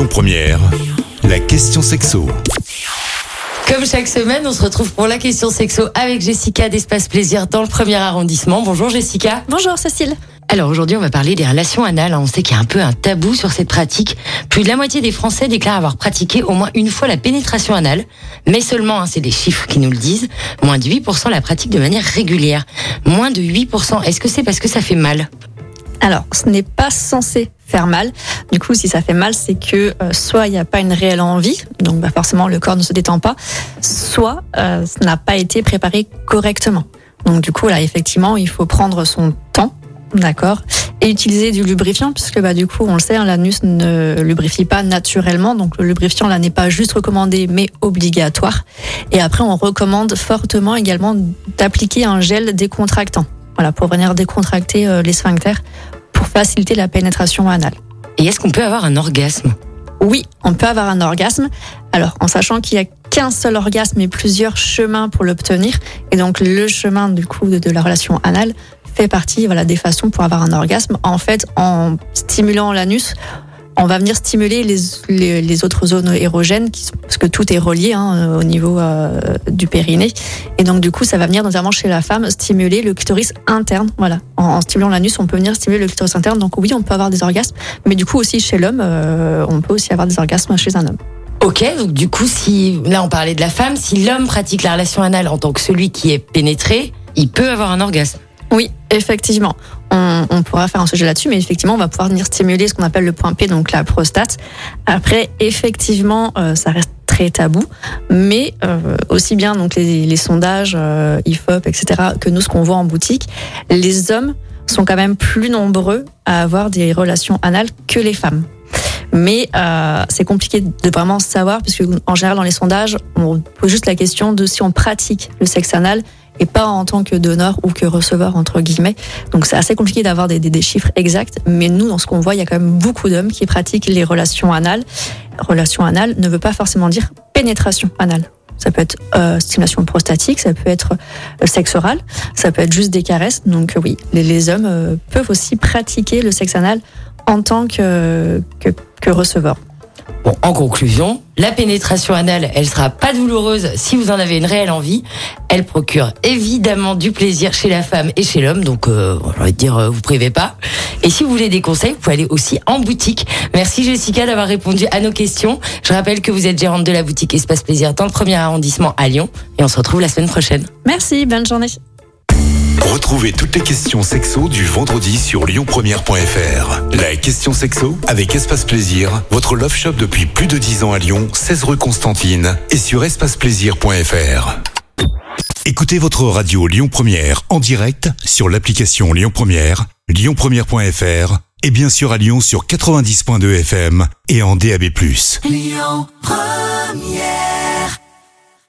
Lyon Première, la question sexo. Comme chaque semaine, on se retrouve pour la question sexo avec Jessica d'Espace Plaisir dans le premier arrondissement. Bonjour Jessica. Bonjour Cécile. Alors aujourd'hui, on va parler des relations anales. On sait qu'il y a un peu un tabou sur cette pratique. Plus de la moitié des Français déclarent avoir pratiqué au moins une fois la pénétration anale. Mais seulement, hein, c'est des chiffres qui nous le disent, moins de 8% la pratique de manière régulière. Moins de 8%. Est-ce que c'est parce que ça fait mal? Alors, ce n'est pas censé faire mal. Du coup, si ça fait mal, c'est que euh, soit il n'y a pas une réelle envie, donc bah, forcément le corps ne se détend pas, soit euh, ça n'a pas été préparé correctement. Donc du coup, là, effectivement, il faut prendre son temps, d'accord, et utiliser du lubrifiant, puisque bah, du coup, on le sait, hein, l'anus ne lubrifie pas naturellement, donc le lubrifiant là n'est pas juste recommandé, mais obligatoire. Et après, on recommande fortement également d'appliquer un gel décontractant, voilà, pour venir décontracter euh, les sphincters pour faciliter la pénétration anale. Et est-ce qu'on peut avoir un orgasme? Oui, on peut avoir un orgasme. Alors, en sachant qu'il y a qu'un seul orgasme et plusieurs chemins pour l'obtenir, et donc le chemin du coup de, de la relation anale fait partie voilà des façons pour avoir un orgasme. En fait, en stimulant l'anus, on va venir stimuler les, les, les autres zones érogènes, qui sont- parce que tout est relié hein, au niveau euh, du périnée. Et donc, du coup, ça va venir notamment chez la femme stimuler le clitoris interne. Voilà. En, en stimulant l'anus, on peut venir stimuler le clitoris interne. Donc, oui, on peut avoir des orgasmes. Mais du coup, aussi chez l'homme, euh, on peut aussi avoir des orgasmes chez un homme. Ok, donc du coup, si là on parlait de la femme, si l'homme pratique la relation anale en tant que celui qui est pénétré, il peut avoir un orgasme. Oui, effectivement. On, on pourra faire un sujet là-dessus, mais effectivement, on va pouvoir venir stimuler ce qu'on appelle le point P, donc la prostate. Après, effectivement, euh, ça reste très tabou, mais euh, aussi bien donc les, les sondages euh, IFOP, etc., que nous, ce qu'on voit en boutique, les hommes sont quand même plus nombreux à avoir des relations anales que les femmes. Mais euh, c'est compliqué de vraiment savoir, puisque en général, dans les sondages, on pose juste la question de si on pratique le sexe anal et pas en tant que donneur ou que receveur entre guillemets. Donc c'est assez compliqué d'avoir des, des, chiffres exacts, mais nous dans ce qu'on voit, il y a quand même beaucoup d'hommes qui pratiquent les relations anales. Relation anale ne veut pas forcément dire pénétration anale. Ça peut être euh, stimulation prostatique, ça peut être euh, sexe oral, ça peut être juste des caresses. Donc oui, les, les hommes euh, peuvent aussi pratiquer le sexe anal en tant que, que, que receveur. Bon, en conclusion, la pénétration anale, elle sera pas douloureuse si vous en avez une réelle envie. Elle procure évidemment du plaisir chez la femme et chez l'homme, donc euh, envie de dire, euh, vous privez pas. Et si vous voulez des conseils, vous pouvez aller aussi en boutique. Merci Jessica d'avoir répondu à nos questions. Je rappelle que vous êtes gérante de la boutique Espace Plaisir dans le premier arrondissement à Lyon, et on se retrouve la semaine prochaine. Merci, bonne journée. Retrouvez toutes les questions sexo du vendredi sur lyonpremière.fr. La question sexo avec Espace Plaisir, votre love shop depuis plus de 10 ans à Lyon, 16 rue Constantine et sur espaceplaisir.fr. Écoutez votre radio Lyon Première en direct sur l'application Lyon Première, lyonpremière.fr et bien sûr à Lyon sur 90.2 FM et en DAB+. Lyon Première